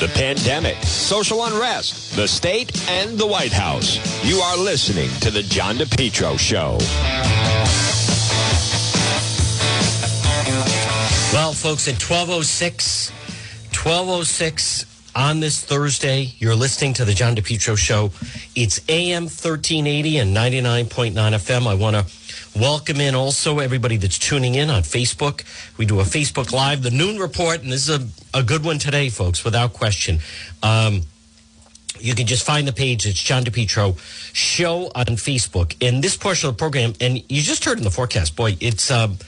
the pandemic, social unrest, the state, and the White House. You are listening to The John DePetro Show. Well, folks, at 1206, 1206 on this Thursday, you're listening to The John DePetro Show. It's AM 1380 and 99.9 FM. I want to welcome in also everybody that's tuning in on Facebook. We do a Facebook Live, the noon report, and this is a, a good one today, folks, without question. Um, you can just find the page. It's John DePetro Show on Facebook. And this portion of the program, and you just heard in the forecast, boy, it's um,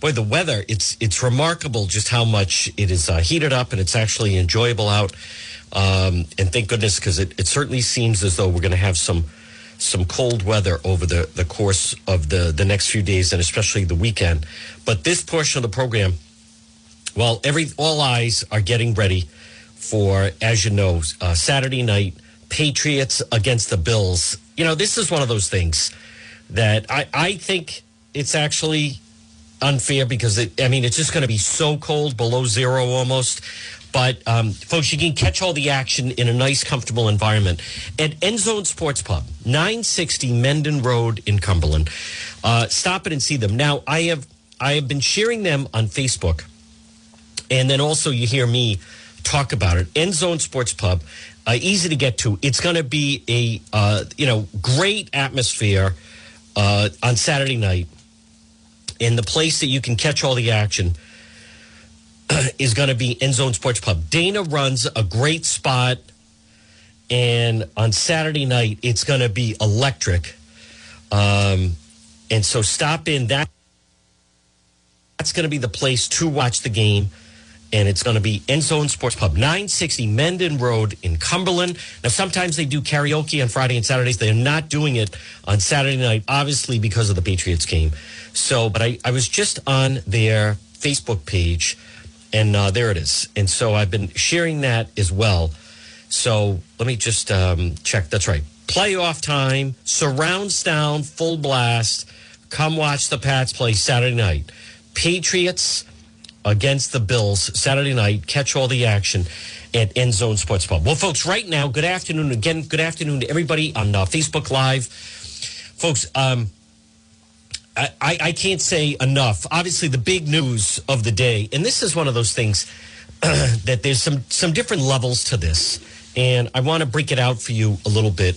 boy the weather. It's it's remarkable just how much it is uh, heated up, and it's actually enjoyable out. Um, and thank goodness because it, it certainly seems as though we're going to have some some cold weather over the, the course of the, the next few days and especially the weekend. But this portion of the program, well, every all eyes are getting ready for, as you know, uh, Saturday night Patriots against the Bills. You know, this is one of those things that I, I think it's actually unfair because it, I mean, it's just going to be so cold, below zero almost. But um, folks, you can catch all the action in a nice, comfortable environment at End Zone Sports Pub, 960 Mendon Road in Cumberland. Uh, stop it and see them. Now, I have I have been sharing them on Facebook, and then also you hear me talk about it. End Zone Sports Pub, uh, easy to get to. It's going to be a uh, you know great atmosphere uh, on Saturday night, in the place that you can catch all the action is going to be End Zone Sports Pub. Dana runs a great spot, and on Saturday night it's going to be electric. Um, and so stop in. That that's going to be the place to watch the game, and it's going to be End Zone Sports Pub, nine sixty Mendon Road in Cumberland. Now sometimes they do karaoke on Friday and Saturdays. They are not doing it on Saturday night, obviously because of the Patriots game. So, but I, I was just on their Facebook page and uh, there it is. And so I've been sharing that as well. So let me just um, check. That's right. Playoff time, surround sound, full blast. Come watch the Pats play Saturday night. Patriots against the Bills Saturday night. Catch all the action at End Zone Sports Pub. Well, folks, right now, good afternoon again. Good afternoon to everybody on uh, Facebook Live. Folks, um, I, I can't say enough. Obviously, the big news of the day, and this is one of those things that there's some some different levels to this, and I want to break it out for you a little bit.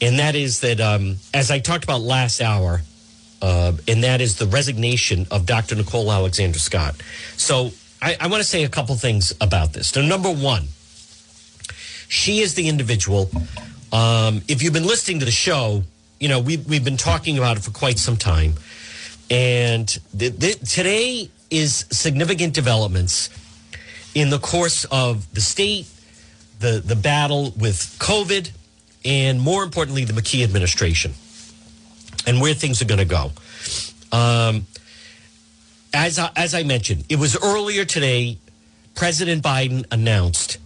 And that is that, um, as I talked about last hour, uh, and that is the resignation of Dr. Nicole Alexander Scott. So I, I want to say a couple things about this. Now, number one, she is the individual. Um, if you've been listening to the show, you know we've, we've been talking about it for quite some time. And th- th- today is significant developments in the course of the state, the, the battle with COVID, and more importantly, the McKee administration and where things are going to go. Um, as, I, as I mentioned, it was earlier today, President Biden announced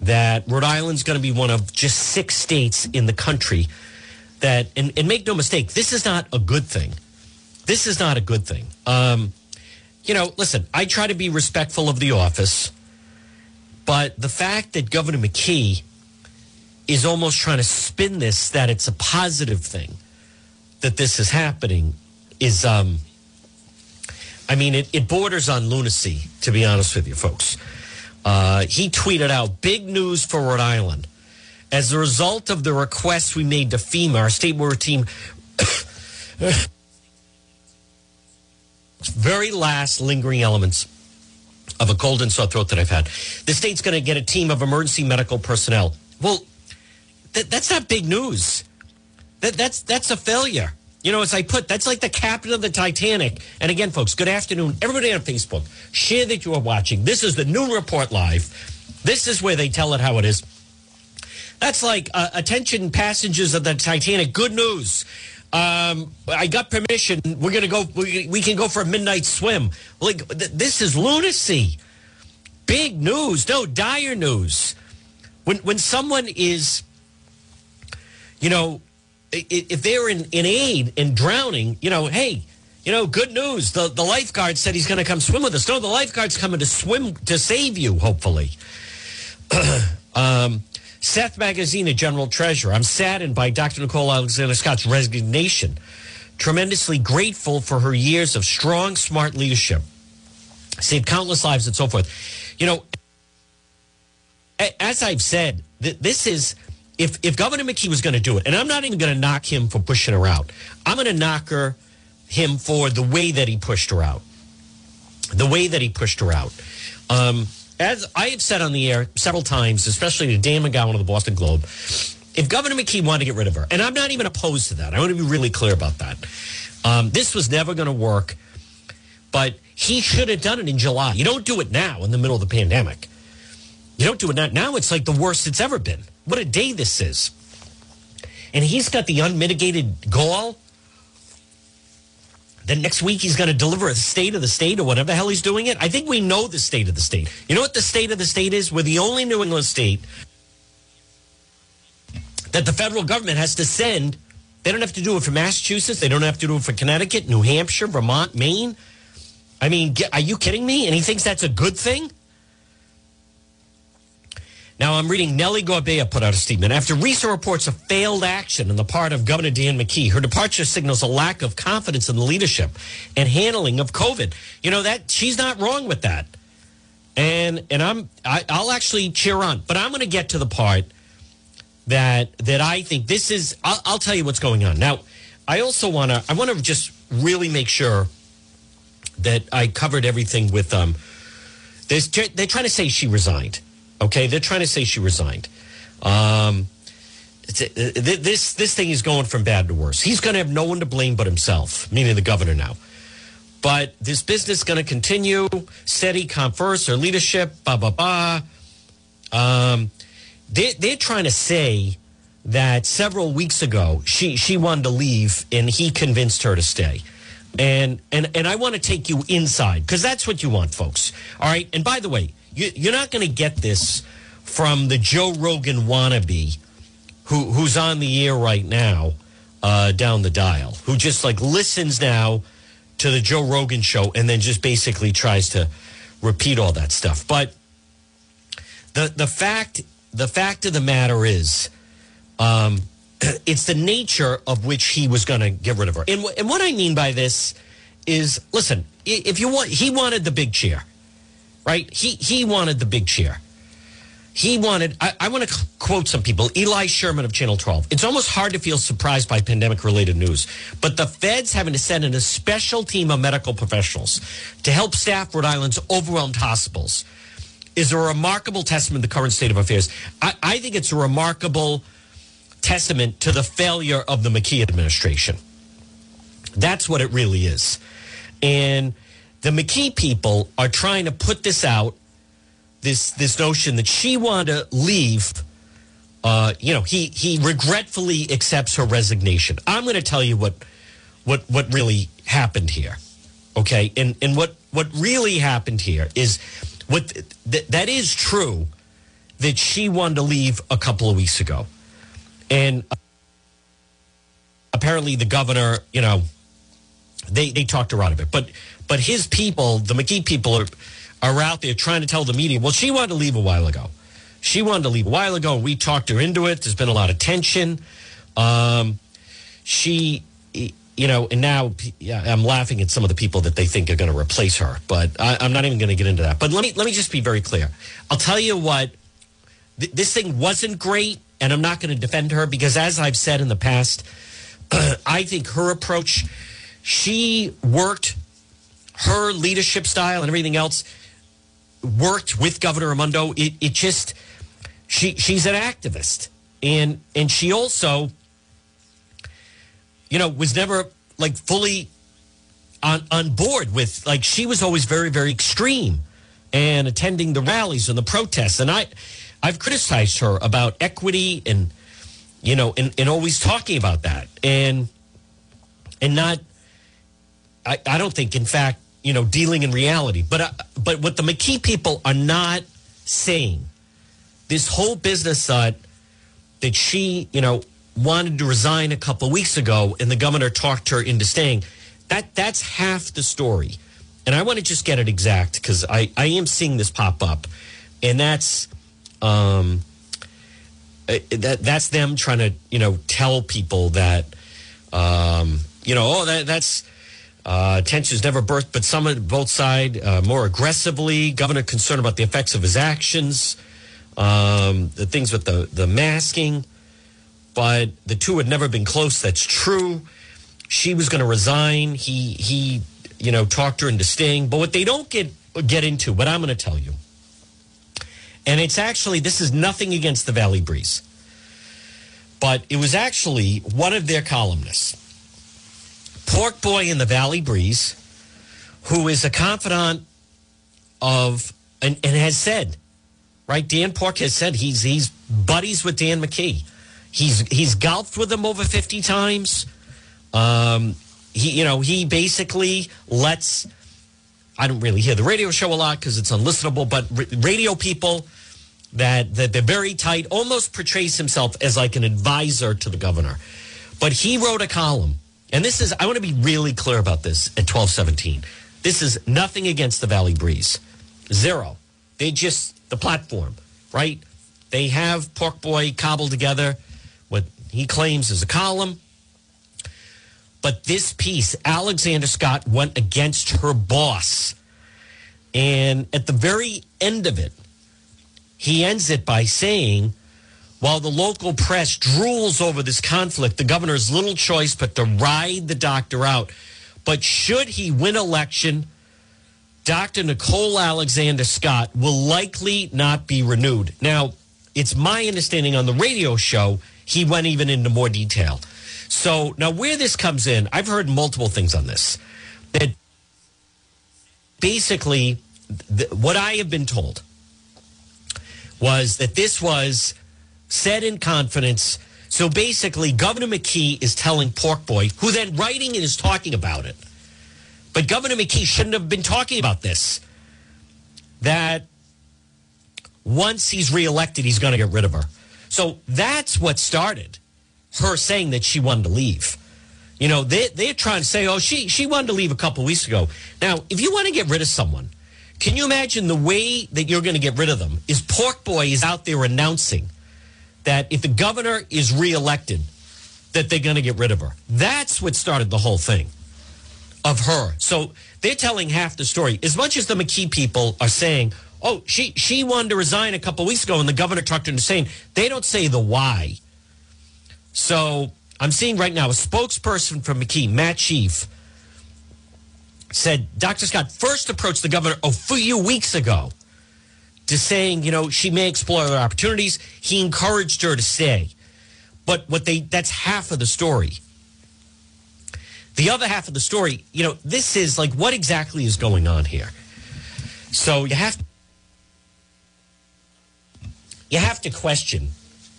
that Rhode Island's going to be one of just six states in the country that, and, and make no mistake, this is not a good thing this is not a good thing. Um, you know, listen, I try to be respectful of the office, but the fact that Governor McKee is almost trying to spin this that it's a positive thing that this is happening is, um, I mean, it, it borders on lunacy, to be honest with you, folks. Uh, he tweeted out big news for Rhode Island. As a result of the request we made to FEMA, our state water team very last lingering elements of a cold and sore throat that I've had. The state's going to get a team of emergency medical personnel. Well, th- that's not big news. That, that's that's a failure. You know, as I put, that's like the captain of the Titanic. And again, folks, good afternoon. Everybody on Facebook, share that you are watching. This is the Noon Report Live. This is where they tell it how it is. That's like uh, attention passengers of the Titanic. Good news. Um, I got permission. We're gonna go. We, we can go for a midnight swim. Like th- this is lunacy. Big news. No dire news. When when someone is, you know, if they're in, in aid and drowning, you know, hey, you know, good news. The the lifeguard said he's going to come swim with us. No, the lifeguard's coming to swim to save you. Hopefully. Um, Seth Magaziner, general treasurer. I'm saddened by Dr. Nicole Alexander Scott's resignation. Tremendously grateful for her years of strong, smart leadership. Saved countless lives and so forth. You know, as I've said, this is if if Governor McKee was going to do it, and I'm not even going to knock him for pushing her out. I'm going to knock her him for the way that he pushed her out. The way that he pushed her out. Um, as I have said on the air several times, especially to Dan McGowan of the Boston Globe, if Governor McKee wanted to get rid of her, and I'm not even opposed to that, I want to be really clear about that. Um, this was never going to work, but he should have done it in July. You don't do it now in the middle of the pandemic. You don't do it now. Now it's like the worst it's ever been. What a day this is. And he's got the unmitigated gall then next week he's going to deliver a state of the state or whatever the hell he's doing it. I think we know the state of the state. You know what the state of the state is? We're the only New England state that the federal government has to send. They don't have to do it for Massachusetts. They don't have to do it for Connecticut, New Hampshire, Vermont, Maine. I mean, are you kidding me? And he thinks that's a good thing? Now, I'm reading Nellie Gorbea put out a statement. After recent reports of failed action on the part of Governor Dan McKee, her departure signals a lack of confidence in the leadership and handling of COVID. You know that she's not wrong with that, and and I'm I, I'll actually cheer on. But I'm going to get to the part that that I think this is. I'll, I'll tell you what's going on now. I also want to I want to just really make sure that I covered everything with um. They're trying to say she resigned. Okay, they're trying to say she resigned. Um, uh, this this thing is going from bad to worse. He's going to have no one to blame but himself, meaning the governor now. But this business is going to continue. Steady, converse, or leadership, blah blah blah. Um, they, they're trying to say that several weeks ago she she wanted to leave and he convinced her to stay. And and and I want to take you inside because that's what you want, folks. All right. And by the way, you, are not going to get this from the Joe Rogan wannabe who who's on the air right now uh, down the dial, who just like listens now to the Joe Rogan show and then just basically tries to repeat all that stuff. But the the fact the fact of the matter is, um, it's the nature of which he was going to get rid of her. And, and what I mean by this is, listen, if you want, he wanted the big chair right? He he wanted the big chair. He wanted, I, I want to quote some people. Eli Sherman of Channel 12. It's almost hard to feel surprised by pandemic related news, but the feds having to send in a special team of medical professionals to help staff Rhode Island's overwhelmed hospitals is a remarkable testament to the current state of affairs. I, I think it's a remarkable testament to the failure of the McKee administration. That's what it really is. And the McKee people are trying to put this out, this this notion that she wanted to leave. Uh, you know, he he regretfully accepts her resignation. I'm going to tell you what what what really happened here. Okay, and and what what really happened here is what th- that is true that she wanted to leave a couple of weeks ago, and apparently the governor, you know, they they talked her out of it, but but his people, the McKee people, are are out there trying to tell the media, well, she wanted to leave a while ago. She wanted to leave a while ago. We talked her into it. There's been a lot of tension. Um, she, you know, and now I'm laughing at some of the people that they think are going to replace her, but I, am not even going to get into that. But let me let me just be very clear. I'll tell you what, th- this thing wasn't great, and I'm not going to defend her because, as I've said in the past, I think her approach, she worked her leadership style and everything else worked with Governor Raimondo. It, it just she she's an activist, and and she also, you know, was never like fully on on board with like she was always very very extreme and attending the rallies and the protests, and I I've criticized her about equity and you know and, and always talking about that and and not I, I don't think in fact you know, dealing in reality. But uh, but what the McKee people are not saying, this whole business that that she, you know, wanted to resign a couple weeks ago, and the governor talked her into staying. That that's half the story, and I want to just get it exact because I I am seeing this pop up, and that's um, uh, that that's them trying to you know tell people that um, you know oh that that's uh, tensions never burst, but some of both side uh, more aggressively. Governor concerned about the effects of his actions, um, the things with the the masking, but the two had never been close. That's true. She was going to resign. He he you know talked her into staying. But what they don't get get into, what I'm going to tell you, and it's actually this is nothing against the Valley Breeze, but it was actually one of their columnists Pork Boy in the Valley Breeze, who is a confidant of and, and has said, right? Dan Pork has said he's he's buddies with Dan McKee. He's he's golfed with him over fifty times. Um, he you know he basically lets. I don't really hear the radio show a lot because it's unlistenable, but radio people that that they're very tight almost portrays himself as like an advisor to the governor. But he wrote a column and this is, I want to be really clear about this at 1217. This is nothing against the Valley Breeze. Zero. They just, the platform, right? They have Pork Boy cobbled together what he claims is a column. But this piece, Alexander Scott went against her boss. And at the very end of it, he ends it by saying, while the local press drools over this conflict, the governor has little choice but to ride the doctor out. But should he win election, Dr. Nicole Alexander Scott will likely not be renewed. Now, it's my understanding on the radio show, he went even into more detail. So now, where this comes in, I've heard multiple things on this. That basically, what I have been told was that this was said in confidence. So basically, Governor McKee is telling Pork Boy, who then writing and is talking about it, but Governor McKee shouldn't have been talking about this, that once he's reelected, he's going to get rid of her. So that's what started her saying that she wanted to leave. You know, they, they're trying to say, oh, she, she wanted to leave a couple weeks ago. Now, if you want to get rid of someone, can you imagine the way that you're going to get rid of them is Pork Boy is out there announcing – that if the governor is reelected, that they're going to get rid of her. That's what started the whole thing of her. So they're telling half the story. As much as the McKee people are saying, oh, she, she wanted to resign a couple weeks ago and the governor talked her into saying, they don't say the why. So I'm seeing right now a spokesperson from McKee, Matt Sheaff, said Dr. Scott first approached the governor a few weeks ago to saying, you know, she may explore other opportunities. He encouraged her to stay. But what they that's half of the story. The other half of the story, you know, this is like what exactly is going on here. So you have you have to question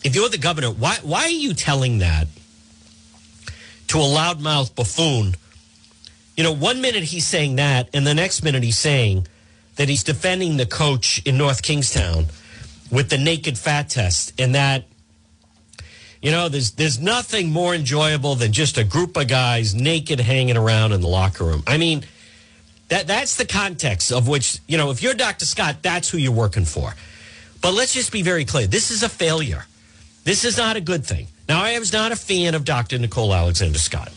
if you're the governor, why why are you telling that to a loudmouth buffoon? You know, one minute he's saying that, and the next minute he's saying that he's defending the coach in North Kingstown with the naked fat test, and that you know there's there's nothing more enjoyable than just a group of guys naked hanging around in the locker room. I mean, that that's the context of which you know if you're Dr. Scott, that's who you're working for. But let's just be very clear: this is a failure. This is not a good thing. Now, I was not a fan of Dr. Nicole Alexander Scott,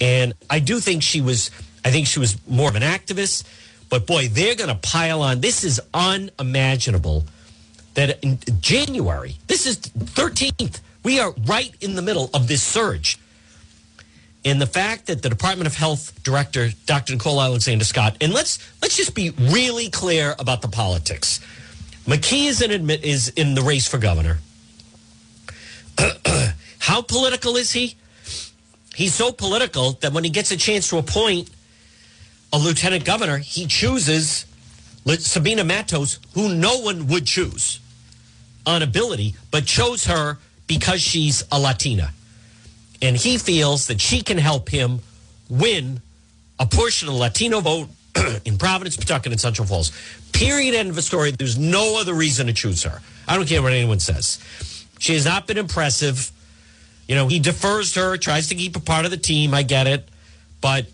and I do think she was. I think she was more of an activist. But boy, they're going to pile on. This is unimaginable that in January, this is 13th, we are right in the middle of this surge. And the fact that the Department of Health Director, Dr. Nicole Alexander Scott, and let's let's just be really clear about the politics. McKee is in admit is in the race for governor. How political is he? He's so political that when he gets a chance to appoint a lieutenant governor, he chooses Sabina Matos, who no one would choose on ability, but chose her because she's a Latina. And he feels that she can help him win a portion of the Latino vote in Providence, Pawtucket, and Central Falls. Period. End of story. There's no other reason to choose her. I don't care what anyone says. She has not been impressive. You know, he defers to her, tries to keep a part of the team. I get it. But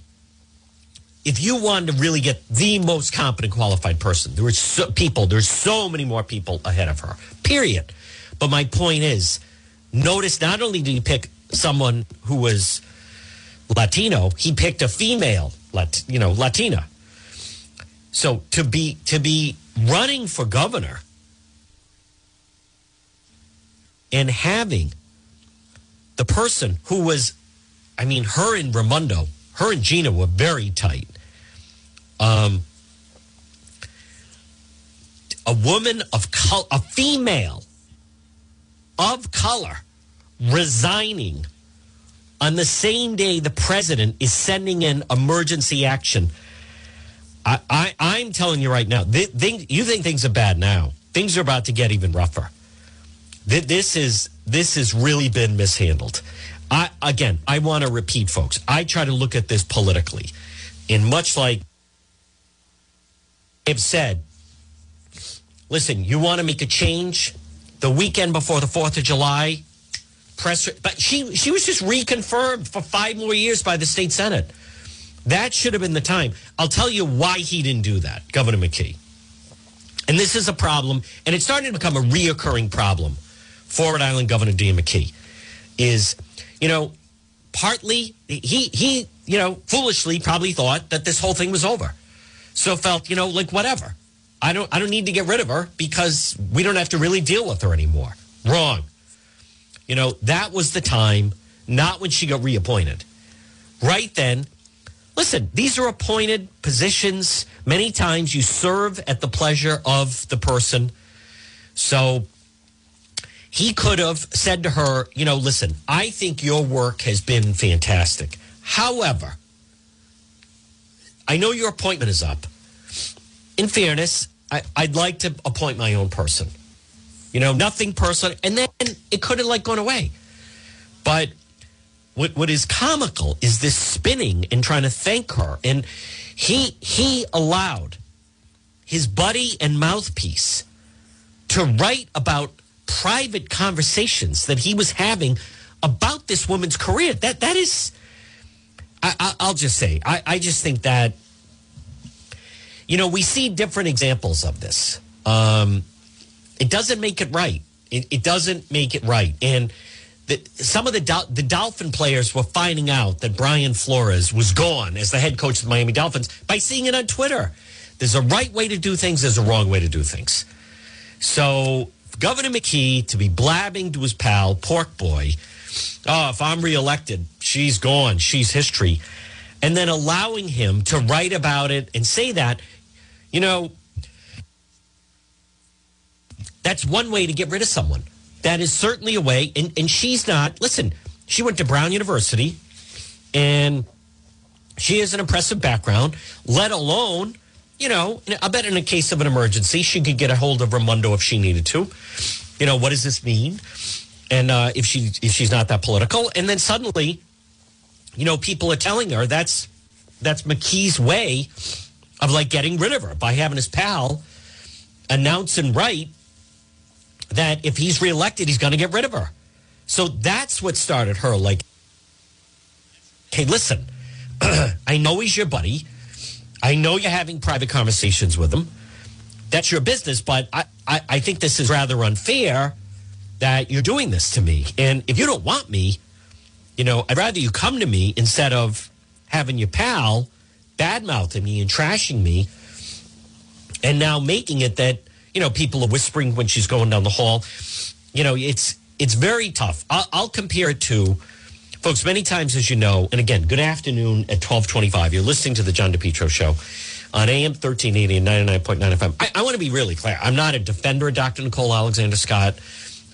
if you wanted to really get the most competent qualified person, there were so, people, there's so many more people ahead of her, period. But my point is, Notice not only did he pick someone who was Latino, he picked a female, Lat, you know, Latina. So to be to be running for governor and having the person who was, I mean, her and Raimondo, her and Gina were very tight. Um, a woman of color, a female of color, resigning on the same day the president is sending in emergency action. I, I, am telling you right now, th- you think things are bad now. Things are about to get even rougher. Th- this is this has really been mishandled. I, again, I want to repeat, folks. I try to look at this politically, and much like I've said, listen, you want to make a change the weekend before the Fourth of July, press. But she she was just reconfirmed for five more years by the state senate. That should have been the time. I'll tell you why he didn't do that, Governor McKee. And this is a problem, and it's starting to become a reoccurring problem for Rhode Island Governor Dan McKee. Is you know, partly he he you know foolishly probably thought that this whole thing was over, so felt you know like whatever. I don't I don't need to get rid of her because we don't have to really deal with her anymore. Wrong. You know, that was the time, not when she got reappointed. Right then, listen, these are appointed positions. Many times you serve at the pleasure of the person. So he could have said to her, you know, listen, I think your work has been fantastic. However, I know your appointment is up. In fairness, I, would like to appoint my own person. You know, nothing personal. And then it could have like gone away. But what what is comical is this spinning and trying to thank her. And he he allowed his buddy and mouthpiece to write about private conversations that he was having about this woman's career. That that is, I, will just say, I, I just think that, you know, we see different examples of this. Um, it doesn't make it right. It, it doesn't make it right. And the, some of the the Dolphin players were finding out that Brian Flores was gone as the head coach of the Miami Dolphins by seeing it on Twitter. There's a right way to do things. There's a wrong way to do things. So Governor McKee to be blabbing to his pal Pork Boy, oh, if I'm reelected, she's gone. She's history, and then allowing him to write about it and say that, you know, that's one way to get rid of someone. That is certainly a way. And, and she's not, listen, she went to Brown University and she has an impressive background, let alone, you know, I bet in a case of an emergency, she could get a hold of Raimondo if she needed to. You know, what does this mean? And uh, if she if she's not that political, and then suddenly, you know, people are telling her that's that's McKee's way of like getting rid of her by having his pal announce and write that if he's reelected, he's going to get rid of her. So that's what started her like, hey, listen, I know he's your buddy. I know you're having private conversations with him. That's your business, but I, I, I think this is rather unfair that you're doing this to me. And if you don't want me, you know, I'd rather you come to me instead of having your pal bad mouthing me and trashing me and now making it that you know, people are whispering when she's going down the hall. You know, it's it's very tough. I'll, I'll compare it to folks many times, as you know. And again, good afternoon at twelve twenty five. You're listening to the John DePetro show on AM thirteen eighty and ninety nine point nine FM. I, I want to be really clear. I'm not a defender of Dr. Nicole Alexander Scott.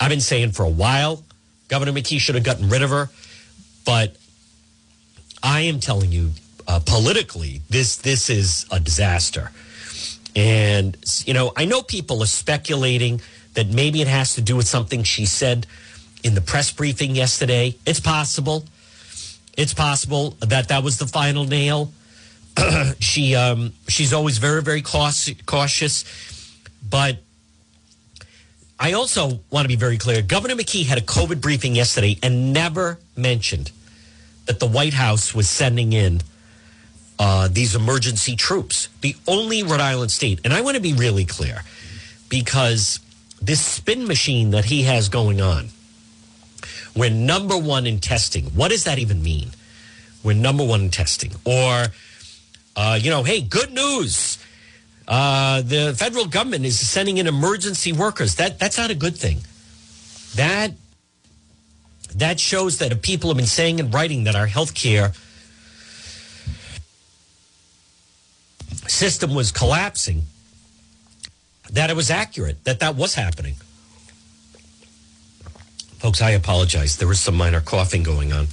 I've been saying for a while, Governor McKee should have gotten rid of her, but I am telling you, uh, politically, this this is a disaster. And, you know, I know people are speculating that maybe it has to do with something she said in the press briefing yesterday. It's possible. It's possible that that was the final nail. she um, she's always very very cautious, but I also want to be very clear. Governor McKee had a COVID briefing yesterday and never mentioned that the White House was sending in uh, these emergency troops. The only Rhode Island state, and I want to be really clear because this spin machine that he has going on, We're number one in testing. What does that even mean? We're number one in testing. Or, uh, you know, hey, good news. Uh, the federal government is sending in emergency workers. That that's not a good thing. That that shows that people have been saying and writing that our health care system was collapsing. That it was accurate. That that was happening. Folks, I apologize. There was some minor coughing going on.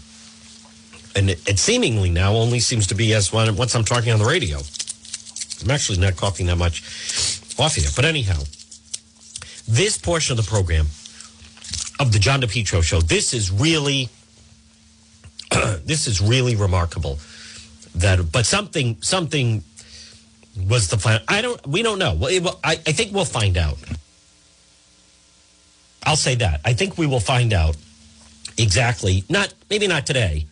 And it, it seemingly now only seems to be as once I'm talking on the radio. I'm actually not coughing that much off here. But anyhow, this portion of the program of the John DePetro show, this is really this is really remarkable. That but something something was the plan. I don't we don't know. Well, it, I, I think we'll find out. I'll say that. I think we will find out exactly. Not maybe not today.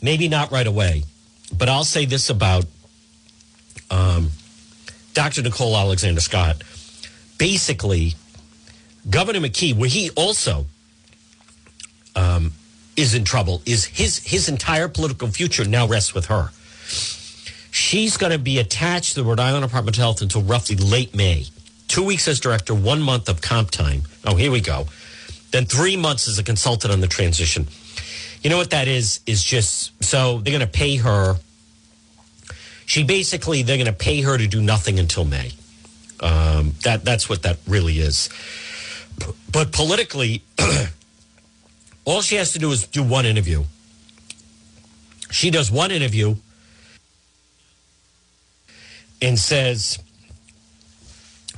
Maybe not right away. But I'll say this about um, Dr. Nicole Alexander Scott. Basically, Governor McKee, where he also um, is in trouble, is his his entire political future now rests with her. She's going to be attached to the Rhode Island Department of Health until roughly late May two weeks as director, one month of comp time. Oh, here we go. Then three months as a consultant on the transition. You know what that is? Is just so they're going to pay her. She basically they're going to pay her to do nothing until May. Um, that that's what that really is. But politically, all she has to do is do one interview. She does one interview and says,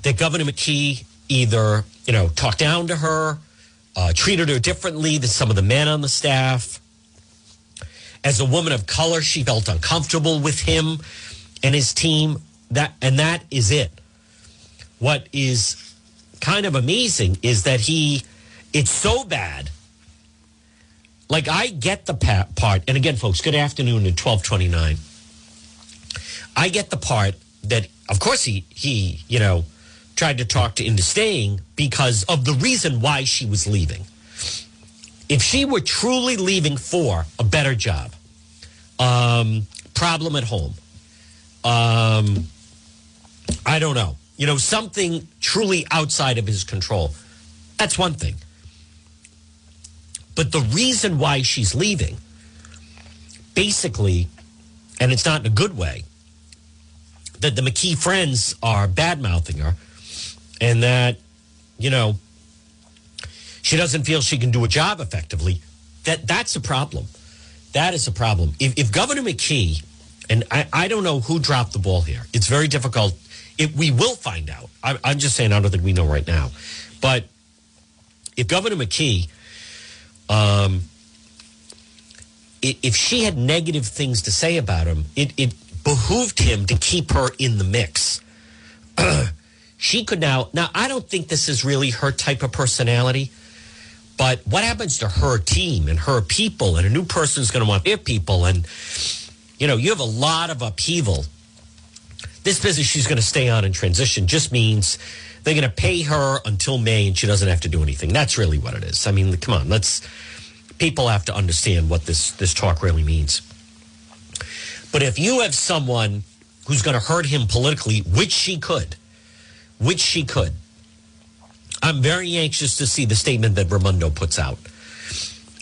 that Governor McKee either, you know, talked down to her, uh, treated her differently than some of the men on the staff. As a woman of color, she felt uncomfortable with him and his team. That and that is it. What is kind of amazing is that he, it's so bad. Like I get the part, and again, folks, good afternoon at twelve twenty nine. I get the part that, of course, he he you know tried to talk to into staying because of the reason why she was leaving. If she were truly leaving for a better job, um, problem at home, um, I don't know, you know, something truly outside of his control, that's one thing. But the reason why she's leaving, basically, and it's not in a good way, that the McKee friends are bad mouthing her and that, you know, she doesn't feel she can do a job effectively, that that's a problem. That is a problem. If, if Governor McKee, and I, I don't know who dropped the ball here, it's very difficult. If we will find out. I, I'm just saying, I don't think we know right now. But if Governor McKee, um, if she had negative things to say about him, it, it behooved him to keep her in the mix. she could now now i don't think this is really her type of personality but what happens to her team and her people? And a new person's going to want their people and you know you have a lot of upheaval. This business she's going to stay on and transition just means they're going to pay her until may and she doesn't have to do anything. That's really what it is. I mean come on let's people have to understand what this this talk really means. But if you have someone who's going to hurt him politically which she could which she could. I'm very anxious to see the statement that Raimondo puts out.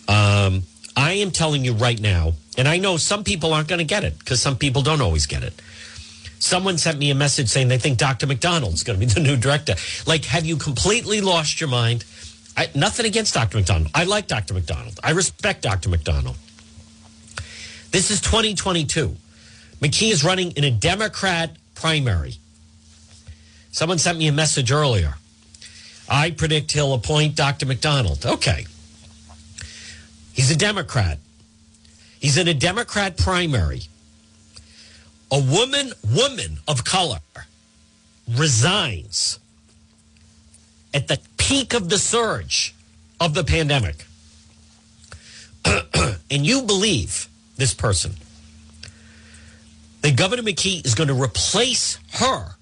Um, I am telling you right now, and I know some people aren't going to get it because some people don't always get it. Someone sent me a message saying they think Dr. McDonald's going to be the new director. Like, have you completely lost your mind? I, nothing against Dr. McDonald. I like Dr. McDonald. I respect Dr. McDonald. This is 2022. McKee is running in a Democrat primary. Someone sent me a message earlier. I predict he'll appoint Dr. McDonald. Okay. He's a Democrat. He's in a Democrat primary. A woman, woman of color, resigns at the peak of the surge of the pandemic. and you believe this person that Governor McKee is going to replace her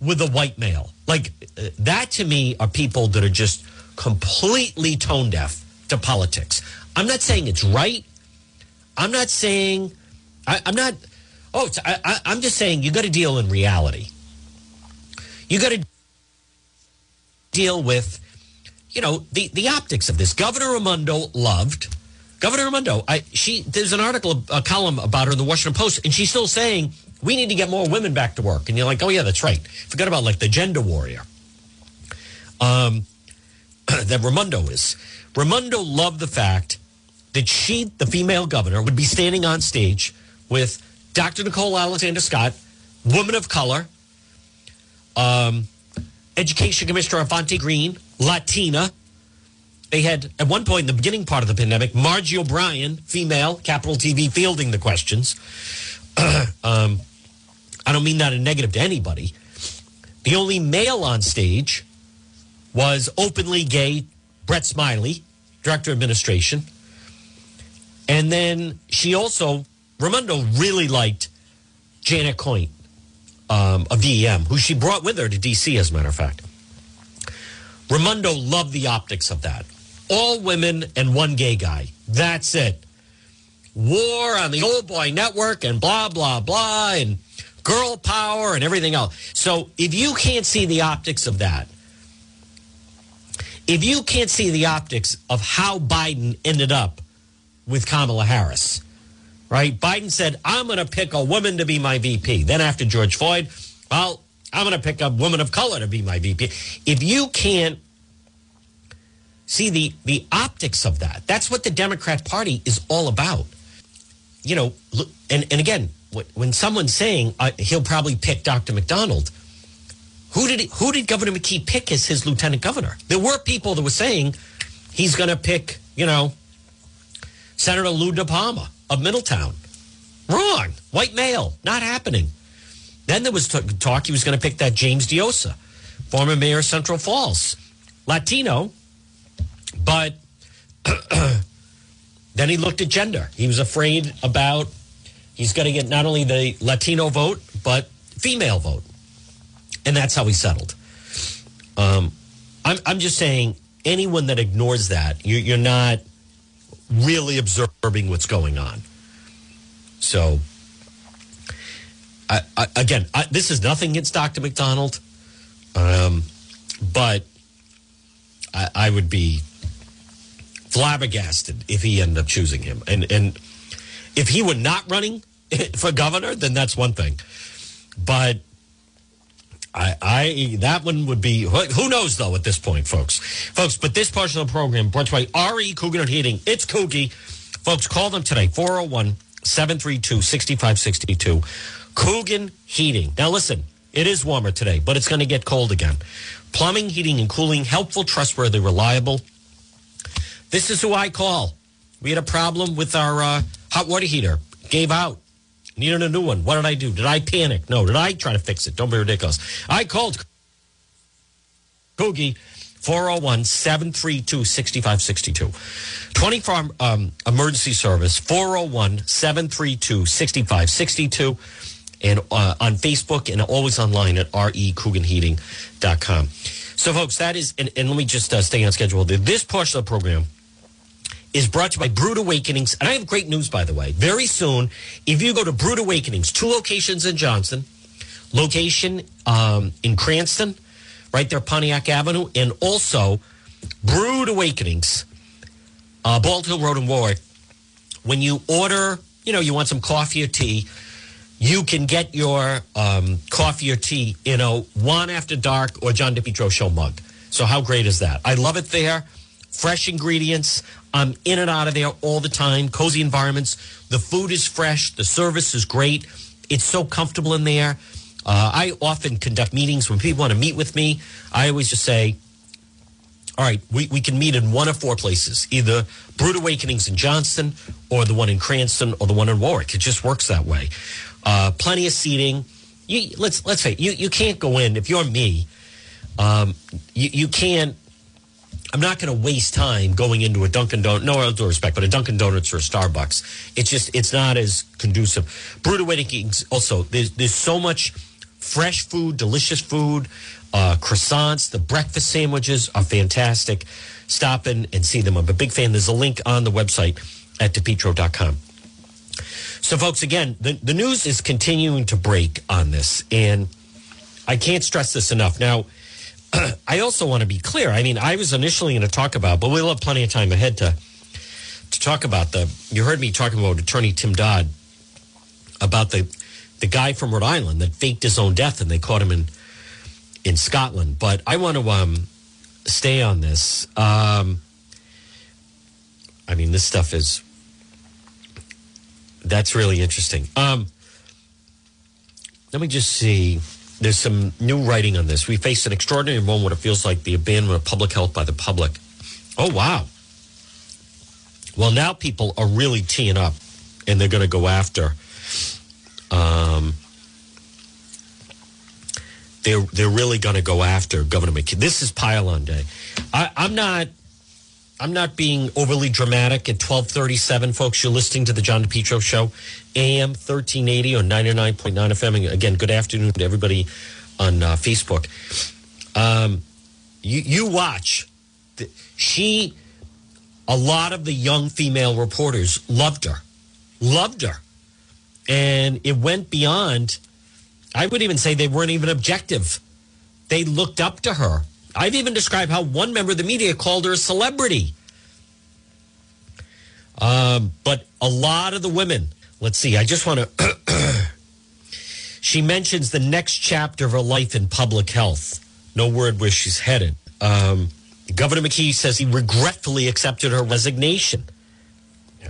with a white male. Like uh, that to me are people that are just completely tone deaf to politics. I'm not saying it's right. I'm not saying I, am not. Oh, I, I'm just saying you got to deal in reality. You got to deal with, you know, the the optics of this. Governor Raimondo loved. Governor Raimondo, I she there's an article, a column about her in the Washington Post, and she's still saying we need to get more women back to work. And you're like, oh yeah, that's right. Forget about like the gender warrior. Um, that Raimondo is. Raimondo loved the fact that she, the female governor, would be standing on stage with Dr. Nicole Alexander Scott, woman of color, um, Education Commissioner Infante-Green, Latina. They had, at one point in the beginning part of the pandemic, Margie O'Brien, female, Capital TV, fielding the questions. um, I don't mean that in negative to anybody. The only male on stage was openly gay Brett Smiley, director of administration. And then she also, Raimondo really liked Janet Coit um, of who she brought with her to DC, as a matter of fact. Raimondo loved the optics of that. All women and one gay guy. That's it. War on the old boy network and blah, blah, blah, and girl power and everything else. So if you can't see the optics of that, if you can't see the optics of how Biden ended up with Kamala Harris, right? Biden said, I'm going to pick a woman to be my VP. Then after George Floyd, well, I'm going to pick a woman of color to be my VP. If you can't see the, the optics of that, that's what the Democrat Party is all about. You know, and, and again, when someone's saying uh, he'll probably pick Dr. McDonald, who did he, who did Governor McKee pick as his lieutenant governor? There were people that were saying he's going to pick, you know, Senator Lou DiPalma of Middletown. Wrong. White male. Not happening. Then there was talk he was going to pick that James Diossa, former mayor of Central Falls, Latino, but then he looked at gender. He was afraid about he's going to get not only the Latino vote but female vote and that's how he settled. Um, I'm, I'm just saying, anyone that ignores that, you, you're not really observing what's going on. So, I, I, again, I, this is nothing against Dr. McDonald, um, but I, would be flabbergasted if he ended up choosing him. And and if he were not running for governor, then that's one thing. But I, I that one would be who knows though at this point, folks, folks. But this portion of the program brought to you by RE Coogan Heating. It's Coogie, folks. Call them today 401 732 6562. Coogan Heating. Now listen, it is warmer today, but it's going to get cold again. Plumbing, heating, and cooling, helpful, trustworthy, reliable. This is who I call. We had a problem with our uh, hot water heater. Gave out. Needed a new one. What did I do? Did I panic? No. Did I try to fix it? Don't be ridiculous. I called Coogie 401 732 6562. 24 um, emergency service 401 732 6562 and uh, on Facebook and always online at recooganheating.com. So, folks, that is, and, and let me just uh, stay on schedule. This portion of the program is brought to you by Brewed Awakenings. And I have great news, by the way. Very soon, if you go to Brewed Awakenings, two locations in Johnston, location um, in Cranston, right there, Pontiac Avenue, and also Brewed Awakenings, uh, Bald Hill Road in Warwick. When you order, you know, you want some coffee or tea, you can get your um, coffee or tea in a one after dark or John DePetro show mug. So how great is that? I love it there. Fresh ingredients. I'm in and out of there all the time. Cozy environments. The food is fresh. The service is great. It's so comfortable in there. Uh, I often conduct meetings when people want to meet with me. I always just say, all right, we, we can meet in one of four places, either Brewed Awakenings in Johnston or the one in Cranston or the one in Warwick. It just works that way. Uh, plenty of seating. You, let's let's say you, you can't go in if you're me. Um, you, you can't I'm not going to waste time going into a Dunkin' Donuts. No, due respect, but a Dunkin' Donuts or a Starbucks. It's just it's not as conducive. Brewed Awakenings also. There's there's so much fresh food, delicious food, uh, croissants. The breakfast sandwiches are fantastic. Stop in and see them. I'm a big fan. There's a link on the website at depetro.com. So, folks, again, the, the news is continuing to break on this. And I can't stress this enough. Now, I also want to be clear. I mean, I was initially going to talk about, but we'll have plenty of time ahead to to talk about the. You heard me talking about Attorney Tim Dodd about the the guy from Rhode Island that faked his own death, and they caught him in in Scotland. But I want to um, stay on this. Um, I mean, this stuff is that's really interesting. Um, let me just see. There's some new writing on this. We face an extraordinary moment it feels like the abandonment of public health by the public. Oh, wow. Well, now people are really teeing up and they're going to go after. Um, they're, they're really going to go after Governor McKee. This is pylon day. I, I'm not I'm not being overly dramatic at 1237, folks. You're listening to the John DePetro Show, AM 1380 or 99.9 FM. Again, good afternoon to everybody on uh, Facebook. Um, you, you watch. She, a lot of the young female reporters loved her, loved her. And it went beyond, I would even say they weren't even objective. They looked up to her I've even described how one member of the media called her a celebrity. Um, but a lot of the women, let's see, I just want to. she mentions the next chapter of her life in public health. No word where she's headed. Um, Governor McKee says he regretfully accepted her resignation.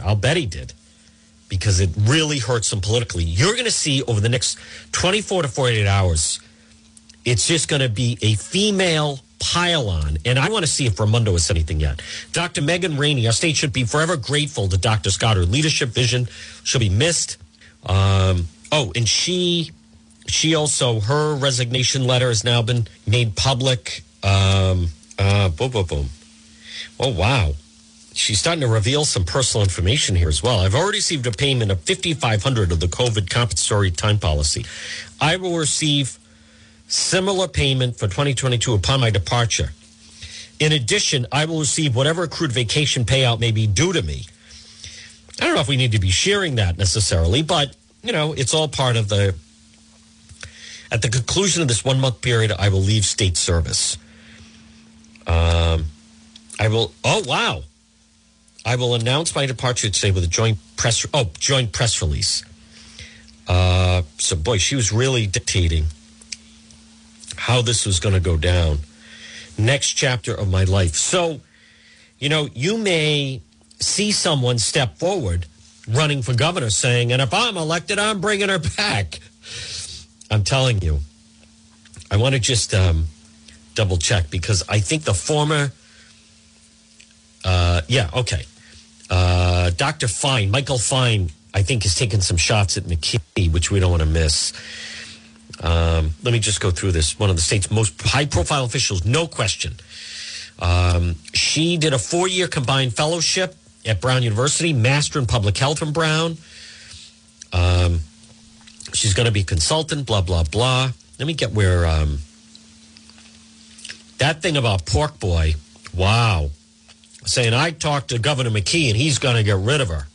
I'll bet he did because it really hurts him politically. You're going to see over the next 24 to 48 hours, it's just going to be a female pylon. And I want to see if Raimondo has anything yet. Dr. Megan Ranney, our state should be forever grateful to Dr. Scott. Her leadership vision should be missed. Um, oh, and she, she also, her resignation letter has now been made public. Um, uh, boom, boom, boom. Oh, wow. She's starting to reveal some personal information here as well. I've already received a payment of 5500 of the COVID compensatory time policy. I will receive similar payment for 2022 upon my departure. In addition, I will receive whatever accrued vacation payout may be due to me. I don't know if we need to be sharing that necessarily, but you know, it's all part of the. At the conclusion of this one month period, I will leave state service. Um, I will. Oh wow! I will announce my departure today with a joint press. Oh, joint press release. Uh, so boy, she was really dictating how this was going to go down. Next chapter of my life. So, you know, you may see someone step forward running for governor saying, and if I'm elected, I'm bringing her back. I'm telling you. I want to just um, double check because I think the former, uh, yeah, okay. Uh, Dr. Fine, Michael Fine, I think has taken some shots at McKee, which we don't want to miss. Um, let me just go through this. One of the state's most high profile officials, no question. Um, she did a four year combined fellowship at Brown University, master in public health from Brown. Um, she's going to be consultant, blah, blah, blah. Let me get where um, that thing about Pork Boy, wow. Saying I talked to Governor McKee and he's going to get rid of her.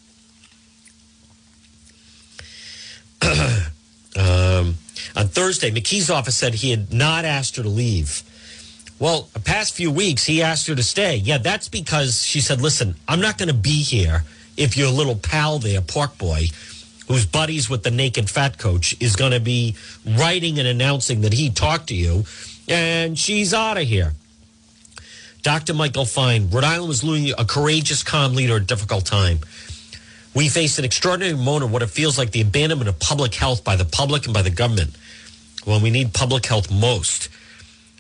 um, on Thursday, McKee's office said he had not asked her to leave. Well, the past few weeks, he asked her to stay. Yeah, that's because she said, listen, I'm not going to be here if your little pal there, Pork Boy, who's buddies with the naked fat coach, is going to be writing and announcing that he talked to you, and she's out of here. Dr. Michael Fine, Rhode Island was losing a courageous, calm leader at a difficult time. We face an extraordinary moment of what it feels like the abandonment of public health by the public and by the government when we need public health most.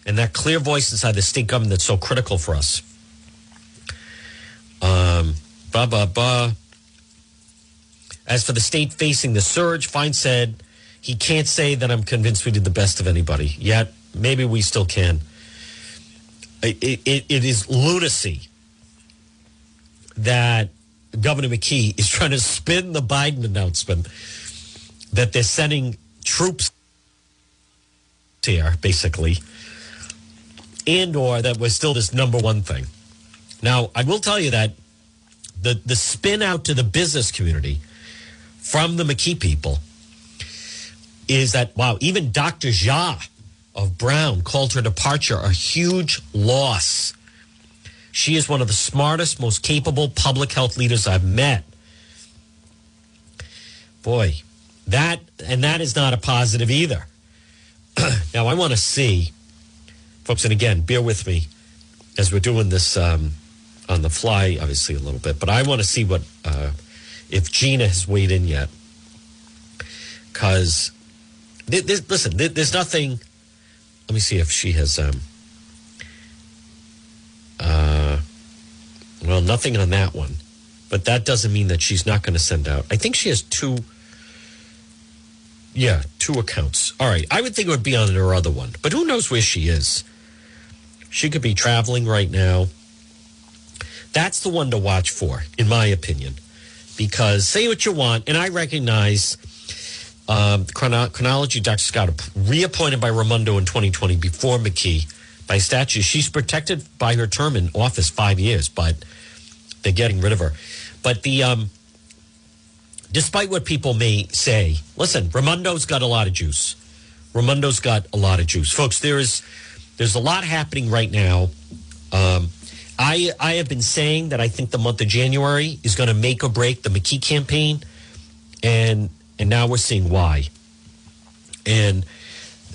And that clear voice inside the state government that's so critical for us. Um, blah, blah, blah. As for the state facing the surge, Fine said he can't say that I'm convinced we did the best of anybody. Yet, maybe we still can. It, it, it is lunacy that Governor McKee is trying to spin the Biden announcement that they're sending troops tear, basically, and or that was still this number one thing. Now, I will tell you that the the spin out to the business community from the McKee people is that wow, even Dr. Jha of Brown called her departure a huge loss. She is one of the smartest, most capable public health leaders I've met. Boy, that and that is not a positive either. now I want to see, folks, and again, bear with me as we're doing this um, on the fly, obviously a little bit, but I want to see what uh, if Gina has weighed in yet, because listen, there's nothing. Let me see if she has. Um, uh, well, nothing on that one, but that doesn't mean that she's not going to send out. I think she has two yeah, two accounts. All right. I would think it would be on her other one, but who knows where she is? She could be traveling right now. That's the one to watch for, in my opinion, because say what you want, and I recognize um, chrono- chronology. Dr. Scott reappointed by Raimondo in 2020 before McKee by statute. She's protected by her term in office five years, but they're getting rid of her. But the um, despite what people may say, listen, Raimondo's got a lot of juice. Raimondo's got a lot of juice, folks. There is there's a lot happening right now. Um, I I have been saying that I think the month of January is going to make or break the McKee campaign, and and now we're seeing why. And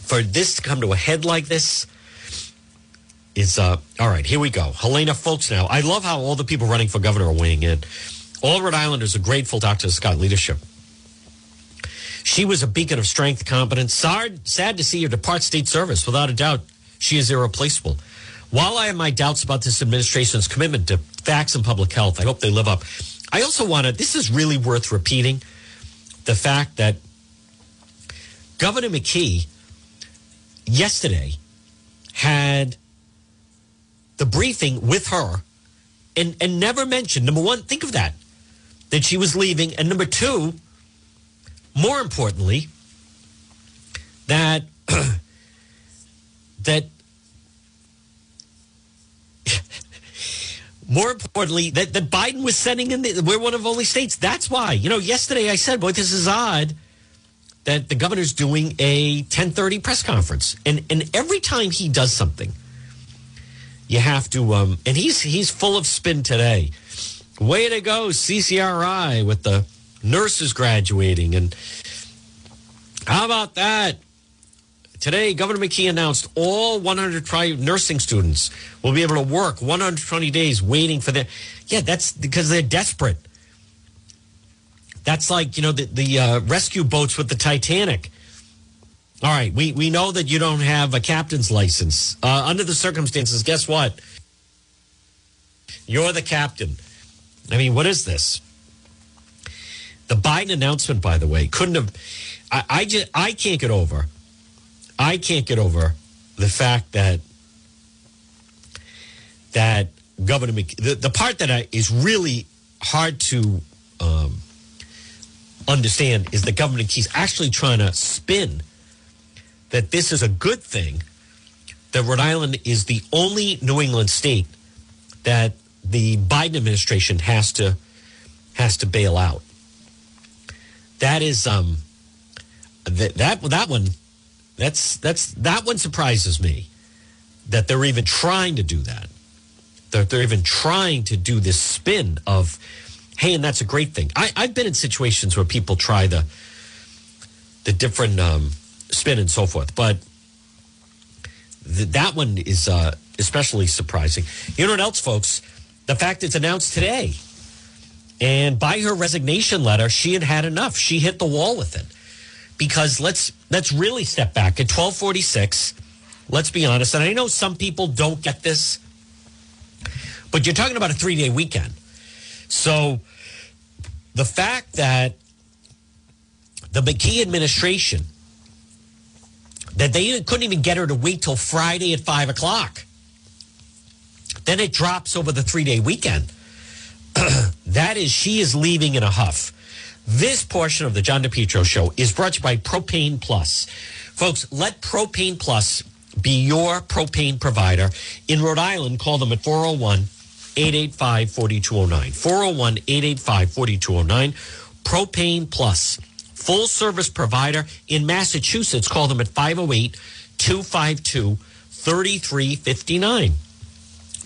for this to come to a head like this is uh all right. Here we go, Helena, folks. Now I love how all the people running for governor are weighing in. All Rhode Islanders are grateful to Dr. Scott leadership. She was a beacon of strength, competence. Sad, sad to see her depart state service. Without a doubt, she is irreplaceable. While I have my doubts about this administration's commitment to facts and public health, I hope they live up. I also want to, this is really worth repeating the fact that Governor McKee yesterday had the briefing with her and, and never mentioned, number one, think of that that she was leaving. And number two, more importantly, that that more importantly that, that Biden was sending in the, we're one of only states. That's why. You know, yesterday I said, boy, this is odd that the governor's doing a 1030 press conference. And and every time he does something, you have to um and he's he's full of spin today. Way to go, CCRI, with the nurses graduating. And how about that? Today, Governor McKee announced all 100 private nursing students will be able to work 120 days waiting for their. Yeah, that's because they're desperate. That's like, you know, the, the uh, rescue boats with the Titanic. All right, we, we know that you don't have a captain's license. Uh, under the circumstances, guess what? You're the captain. I mean, what is this? The Biden announcement, by the way, couldn't have. I, I just I can't get over. I can't get over the fact that that Governor Mc, the, the part that I, is really hard to um, understand is that Governor McKee's actually trying to spin that this is a good thing that Rhode Island is the only New England state that the Biden administration has to has to bail out. That is um that that that one that's that's that one surprises me that they're even trying to do that. That they're even trying to do this spin of hey, and that's a great thing. I, I've been in situations where people try the the different um, spin and so forth, but th- that one is uh, especially surprising. You know what else, folks? The fact it's announced today. And by her resignation letter, she had had enough. She hit the wall with it. Because let's let's really step back at 1246. Let's be honest. And I know some people don't get this, but you're talking about a three day weekend. So the fact that the McKee administration that they couldn't even get her to wait till Friday at five o'clock then it drops over the three day weekend. that is, she is leaving in a huff. This portion of the John DePetro show is brought to you by Propane Plus. Folks, let Propane Plus be your propane provider. In Rhode Island, call them at 401 885 4209. 401 885 4209. Propane Plus, full service provider in Massachusetts. Call them at 508 252 3359.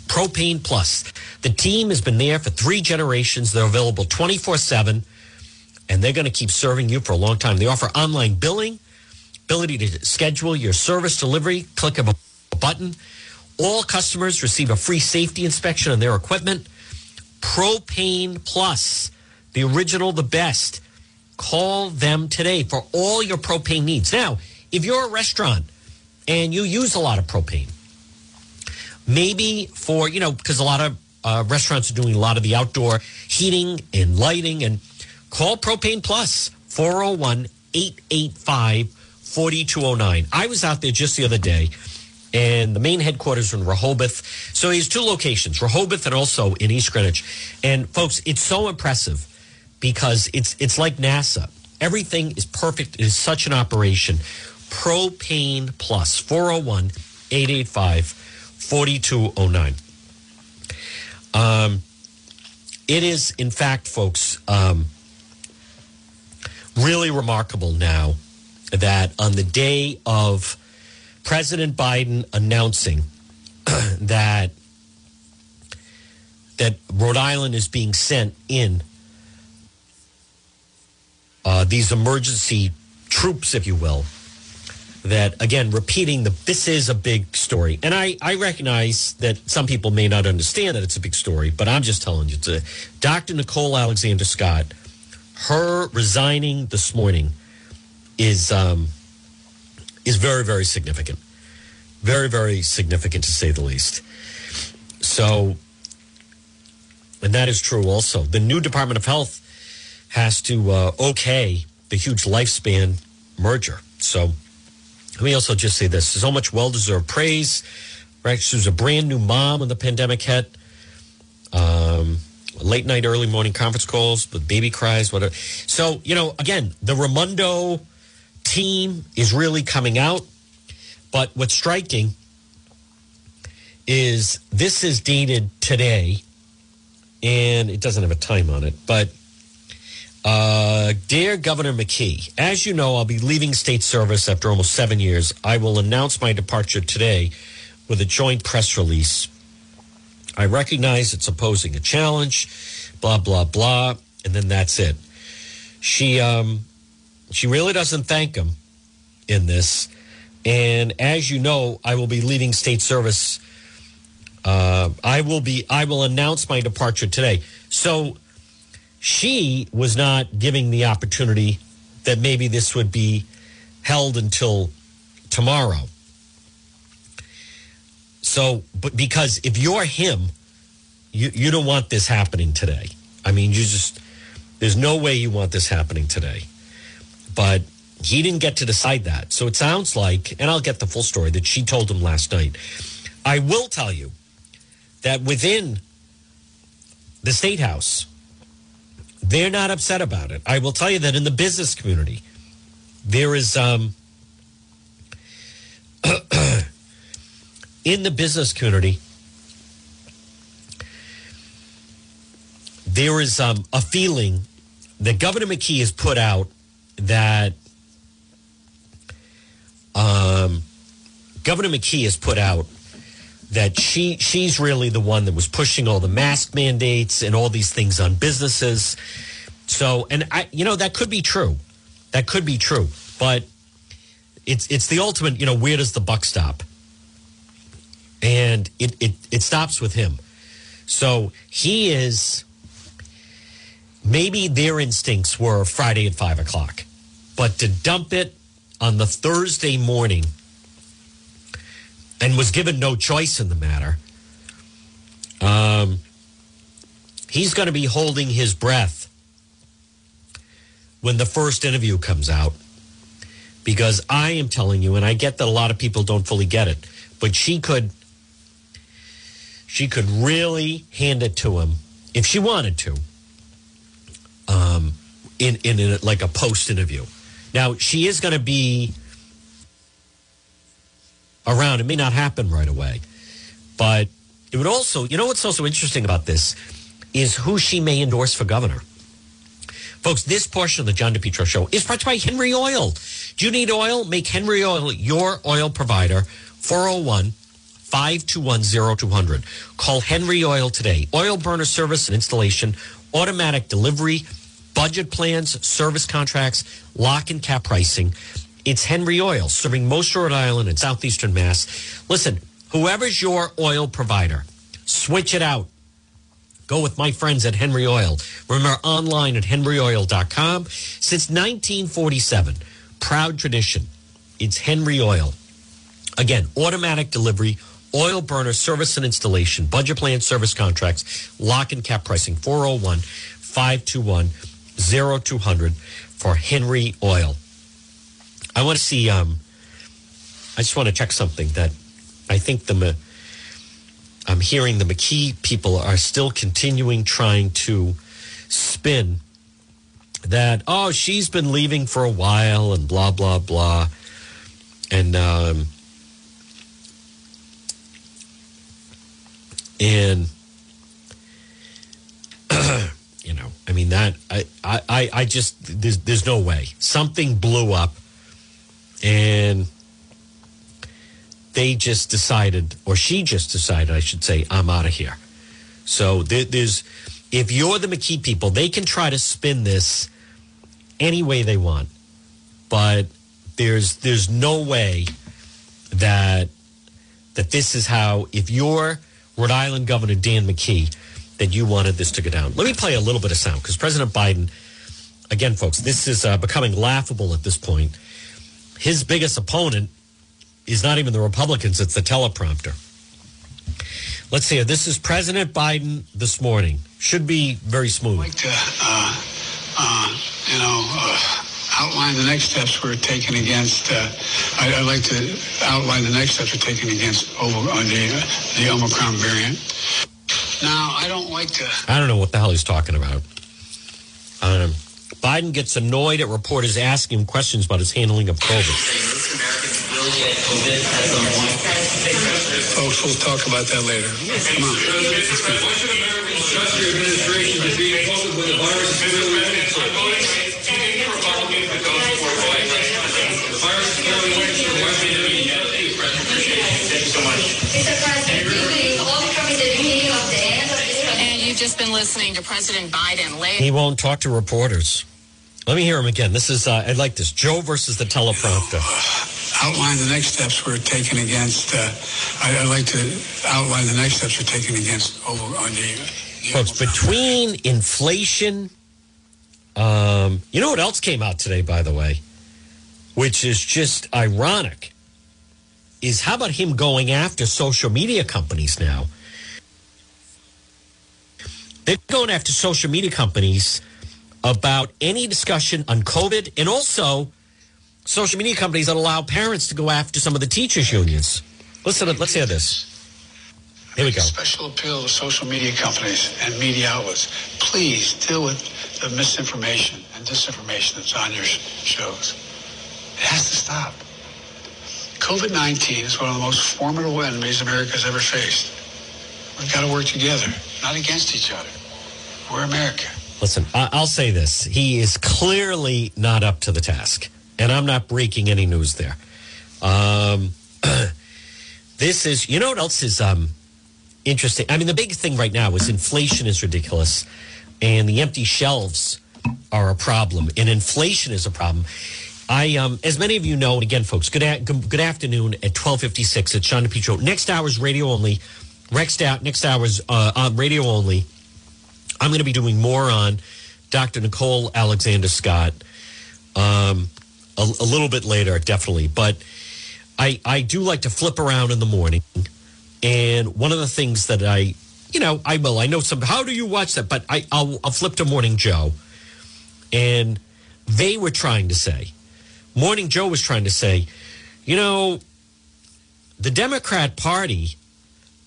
Propane Plus. The team has been there for three generations. They're available 24 7, and they're going to keep serving you for a long time. They offer online billing, ability to schedule your service delivery, click of a button. All customers receive a free safety inspection on their equipment. Propane Plus, the original, the best. Call them today for all your propane needs. Now, if you're a restaurant and you use a lot of propane, maybe for, you know, because a lot of uh, restaurants are doing a lot of the outdoor heating and lighting, and call Propane Plus 401 885 4209. I was out there just the other day and the main headquarters in Rehoboth. So he has two locations, Rehoboth and also in East Greenwich. And folks, it's so impressive because it's it's like NASA. Everything is perfect. It is such an operation. Propane Plus 401 885 4209. Um, it is, in fact, folks, um, really remarkable now that on the day of President Biden announcing that that Rhode Island is being sent in uh, these emergency troops, if you will. That again, repeating the this is a big story, and I I recognize that some people may not understand that it's a big story, but I'm just telling you, to Dr. Nicole Alexander Scott, her resigning this morning is um, is very very significant, very very significant to say the least. So, and that is true also. The new Department of Health has to uh, okay the huge lifespan merger. So let me also just say this: so much well-deserved praise. Right, she was a brand new mom when the pandemic hit. Um, late night, early morning conference calls with baby cries, whatever. So you know, again, the Raimondo team is really coming out. But what's striking is this is dated today, and it doesn't have a time on it, but uh, dear Governor McKee, as you know, I'll be leaving state service after almost seven years. I will announce my departure today with a joint press release. I recognize it's opposing a challenge, blah, blah, blah. And then that's it. She, um, she really doesn't thank him in this. And as you know, I will be leaving state service. Uh, I will be, I will announce my departure today. So, she was not giving the opportunity that maybe this would be held until tomorrow. So, but because if you're him, you, you don't want this happening today. I mean, you just, there's no way you want this happening today. But he didn't get to decide that. So it sounds like, and I'll get the full story, that she told him last night. I will tell you that within the state house, they're not upset about it. I will tell you that in the business community, there is um, in the business community, there is um, a feeling that Governor McKee has put out that um, Governor McKee has put out that she she's really the one that was pushing all the mask mandates and all these things on businesses. So, and I, you know, that could be true. That could be true, but it's it's the ultimate. You know, where does the buck stop? And it it it stops with him. So he is. Maybe their instincts were Friday at five o'clock, but to dump it on the Thursday morning and was given no choice in the matter. Um, he's going to be holding his breath when the first interview comes out because I am telling you, and I get that a lot of people don't fully get it, but she could she could really hand it to him if she wanted to um, in in a, like a post interview. Now she is going to be around. It may not happen right away, but it would also, you know, what's also interesting about this is who she may endorse for governor. Folks, this portion of the John DePetro show is brought to you by Henry Oil. Do you need oil? Make Henry Oil your oil provider. 401 521 0200. Call Henry Oil today. Oil burner service and installation, automatic delivery, budget plans, service contracts, lock and cap pricing. It's Henry Oil, serving most Rhode Island and southeastern Mass. Listen, whoever's your oil provider, switch it out. Go with my friends at Henry Oil. Remember, online at henryoil.com. Since 1947, proud tradition. It's Henry Oil. Again, automatic delivery, oil burner service and installation, budget plan service contracts, lock and cap pricing, 401 521 0200 for Henry Oil. I want to see, um, I just want to check something that I think the, I'm hearing the McKee people are still continuing trying to spin that, oh, she's been leaving for a while and blah, blah, blah. And, um, and, you know, I mean, that, I, I, I just, there's, there's no way. Something blew up and they just decided, or she just decided, I should say, I'm out of here. So there, there's, if you're the McKee people, they can try to spin this any way they want, but there's there's no way that that this is how. If you're Rhode Island Governor Dan McKee, that you wanted this to go down. Let me play a little bit of sound because President Biden, again, folks, this is uh, becoming laughable at this point. His biggest opponent is not even the Republicans; it's the teleprompter. Let's see. This is President Biden this morning. Should be very smooth. I'd like to, uh, uh, you know, uh, outline the next steps we're taking against. Uh, I, would like to outline the next steps we're taking against over, uh, the, the Omicron variant. Now, I don't like to. I don't know what the hell he's talking about. Um, Biden gets annoyed at reporters asking him questions about his handling of COVID. Folks, we'll talk about that later. Come on. trust your administration to be COVID when the virus is And you've just been listening to President Biden. He won't talk to reporters. Let me hear him again. This is, uh, I like this. Joe versus the teleprompter outline the next steps we're taking against. Uh, I, would like to outline the next steps we're taking against over on the. Folks, between inflation, um, you know what else came out today, by the way, which is just ironic, is how about him going after social media companies now? They're going after social media companies about any discussion on COVID and also social media companies that allow parents to go after some of the teachers' unions. Listen, let's hear this. Here we go. Special appeal to social media companies and media outlets. Please deal with the misinformation and disinformation that's on your shows. It has to stop. COVID 19 is one of the most formidable enemies America's ever faced. We've got to work together, not against each other. We're America. Listen, I'll say this. He is clearly not up to the task and I'm not breaking any news there. Um, this is, you know what else is um, interesting? I mean, the big thing right now is inflation is ridiculous, and the empty shelves are a problem, and inflation is a problem. I, um, as many of you know, and again, folks, good, a- good afternoon at twelve fifty six at Sean DePetro. Next hour's radio only. Next out, next hour's uh, on radio only. I'm going to be doing more on Dr. Nicole Alexander Scott. Um, a, a little bit later, definitely. But I I do like to flip around in the morning, and one of the things that I you know I will I know some how do you watch that, but I I'll, I'll flip to Morning Joe, and they were trying to say, Morning Joe was trying to say, you know, the Democrat Party,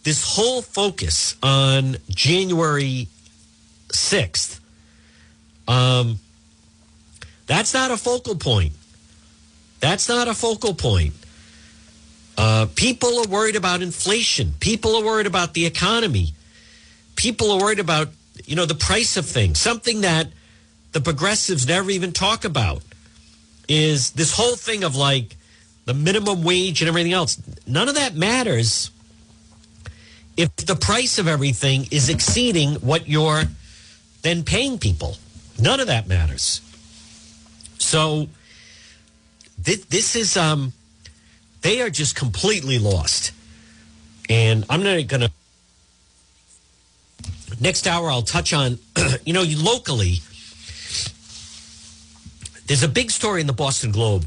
this whole focus on January sixth. Um, that's not a focal point. That's not a focal point. Uh, people are worried about inflation. People are worried about the economy. People are worried about, you know, the price of things. Something that the progressives never even talk about is this whole thing of like the minimum wage and everything else. None of that matters if the price of everything is exceeding what you're then paying people. None of that matters. So this, this is um they are just completely lost. And I'm not going to next hour I'll touch on you know, locally there's a big story in the Boston Globe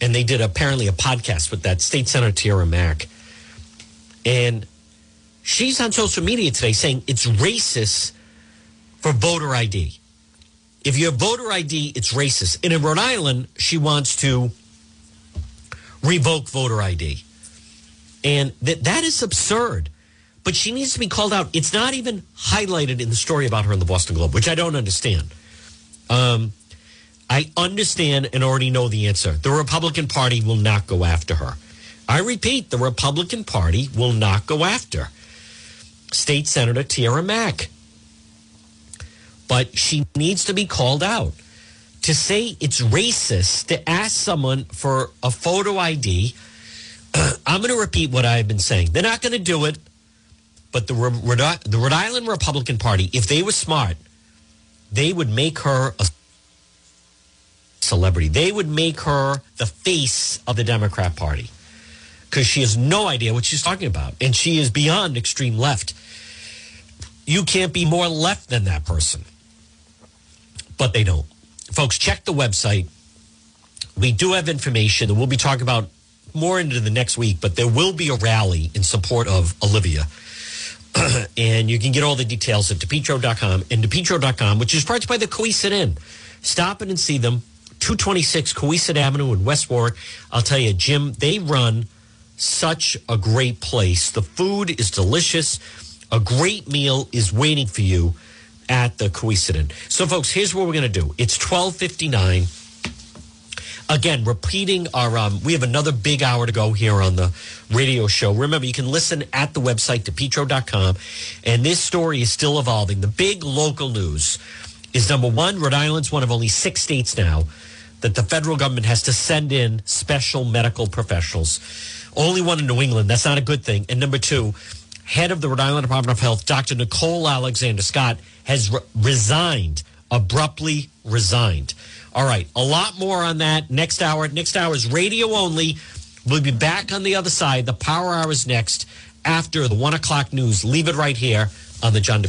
and they did apparently a podcast with that state senator Tiara Mack. And she's on social media today saying it's racist for voter ID. If you have voter ID, it's racist. And in Rhode Island, she wants to revoke voter ID. And that that is absurd. But she needs to be called out. It's not even highlighted in the story about her in the Boston Globe, which I don't understand. Um, I understand and already know the answer. The Republican Party will not go after her. I repeat, the Republican Party will not go after State Senator Tiara Mack. But she needs to be called out. To say it's racist to ask someone for a photo ID, I'm going to repeat what I've been saying. They're not going to do it, but the, the Rhode Island Republican Party, if they were smart, they would make her a celebrity. They would make her the face of the Democrat Party because she has no idea what she's talking about. And she is beyond extreme left. You can't be more left than that person. But they don't. Folks, check the website. We do have information, and we'll be talking about more into the next week, but there will be a rally in support of Olivia. and you can get all the details at depetro.com and depetro.com, which is brought by the Cowesett Inn. Stop in and see them. 226 Cowesett Avenue in West Warwick. I'll tell you, Jim, they run such a great place. The food is delicious. A great meal is waiting for you at the Inn. So, folks, here's what we're going to do. It's 1259. Again, repeating our, um, we have another big hour to go here on the radio show. Remember, you can listen at the website, depetro.com. And this story is still evolving. The big local news is number one, Rhode Island's one of only six states now that the federal government has to send in special medical professionals. Only one in New England. That's not a good thing. And number two, head of the Rhode Island Department of Health, Dr. Nicole Alexander Scott, has re- resigned, abruptly resigned. All right, a lot more on that next hour. Next hour is radio only. We'll be back on the other side. The power hour is next after the one o'clock news. Leave it right here on the John.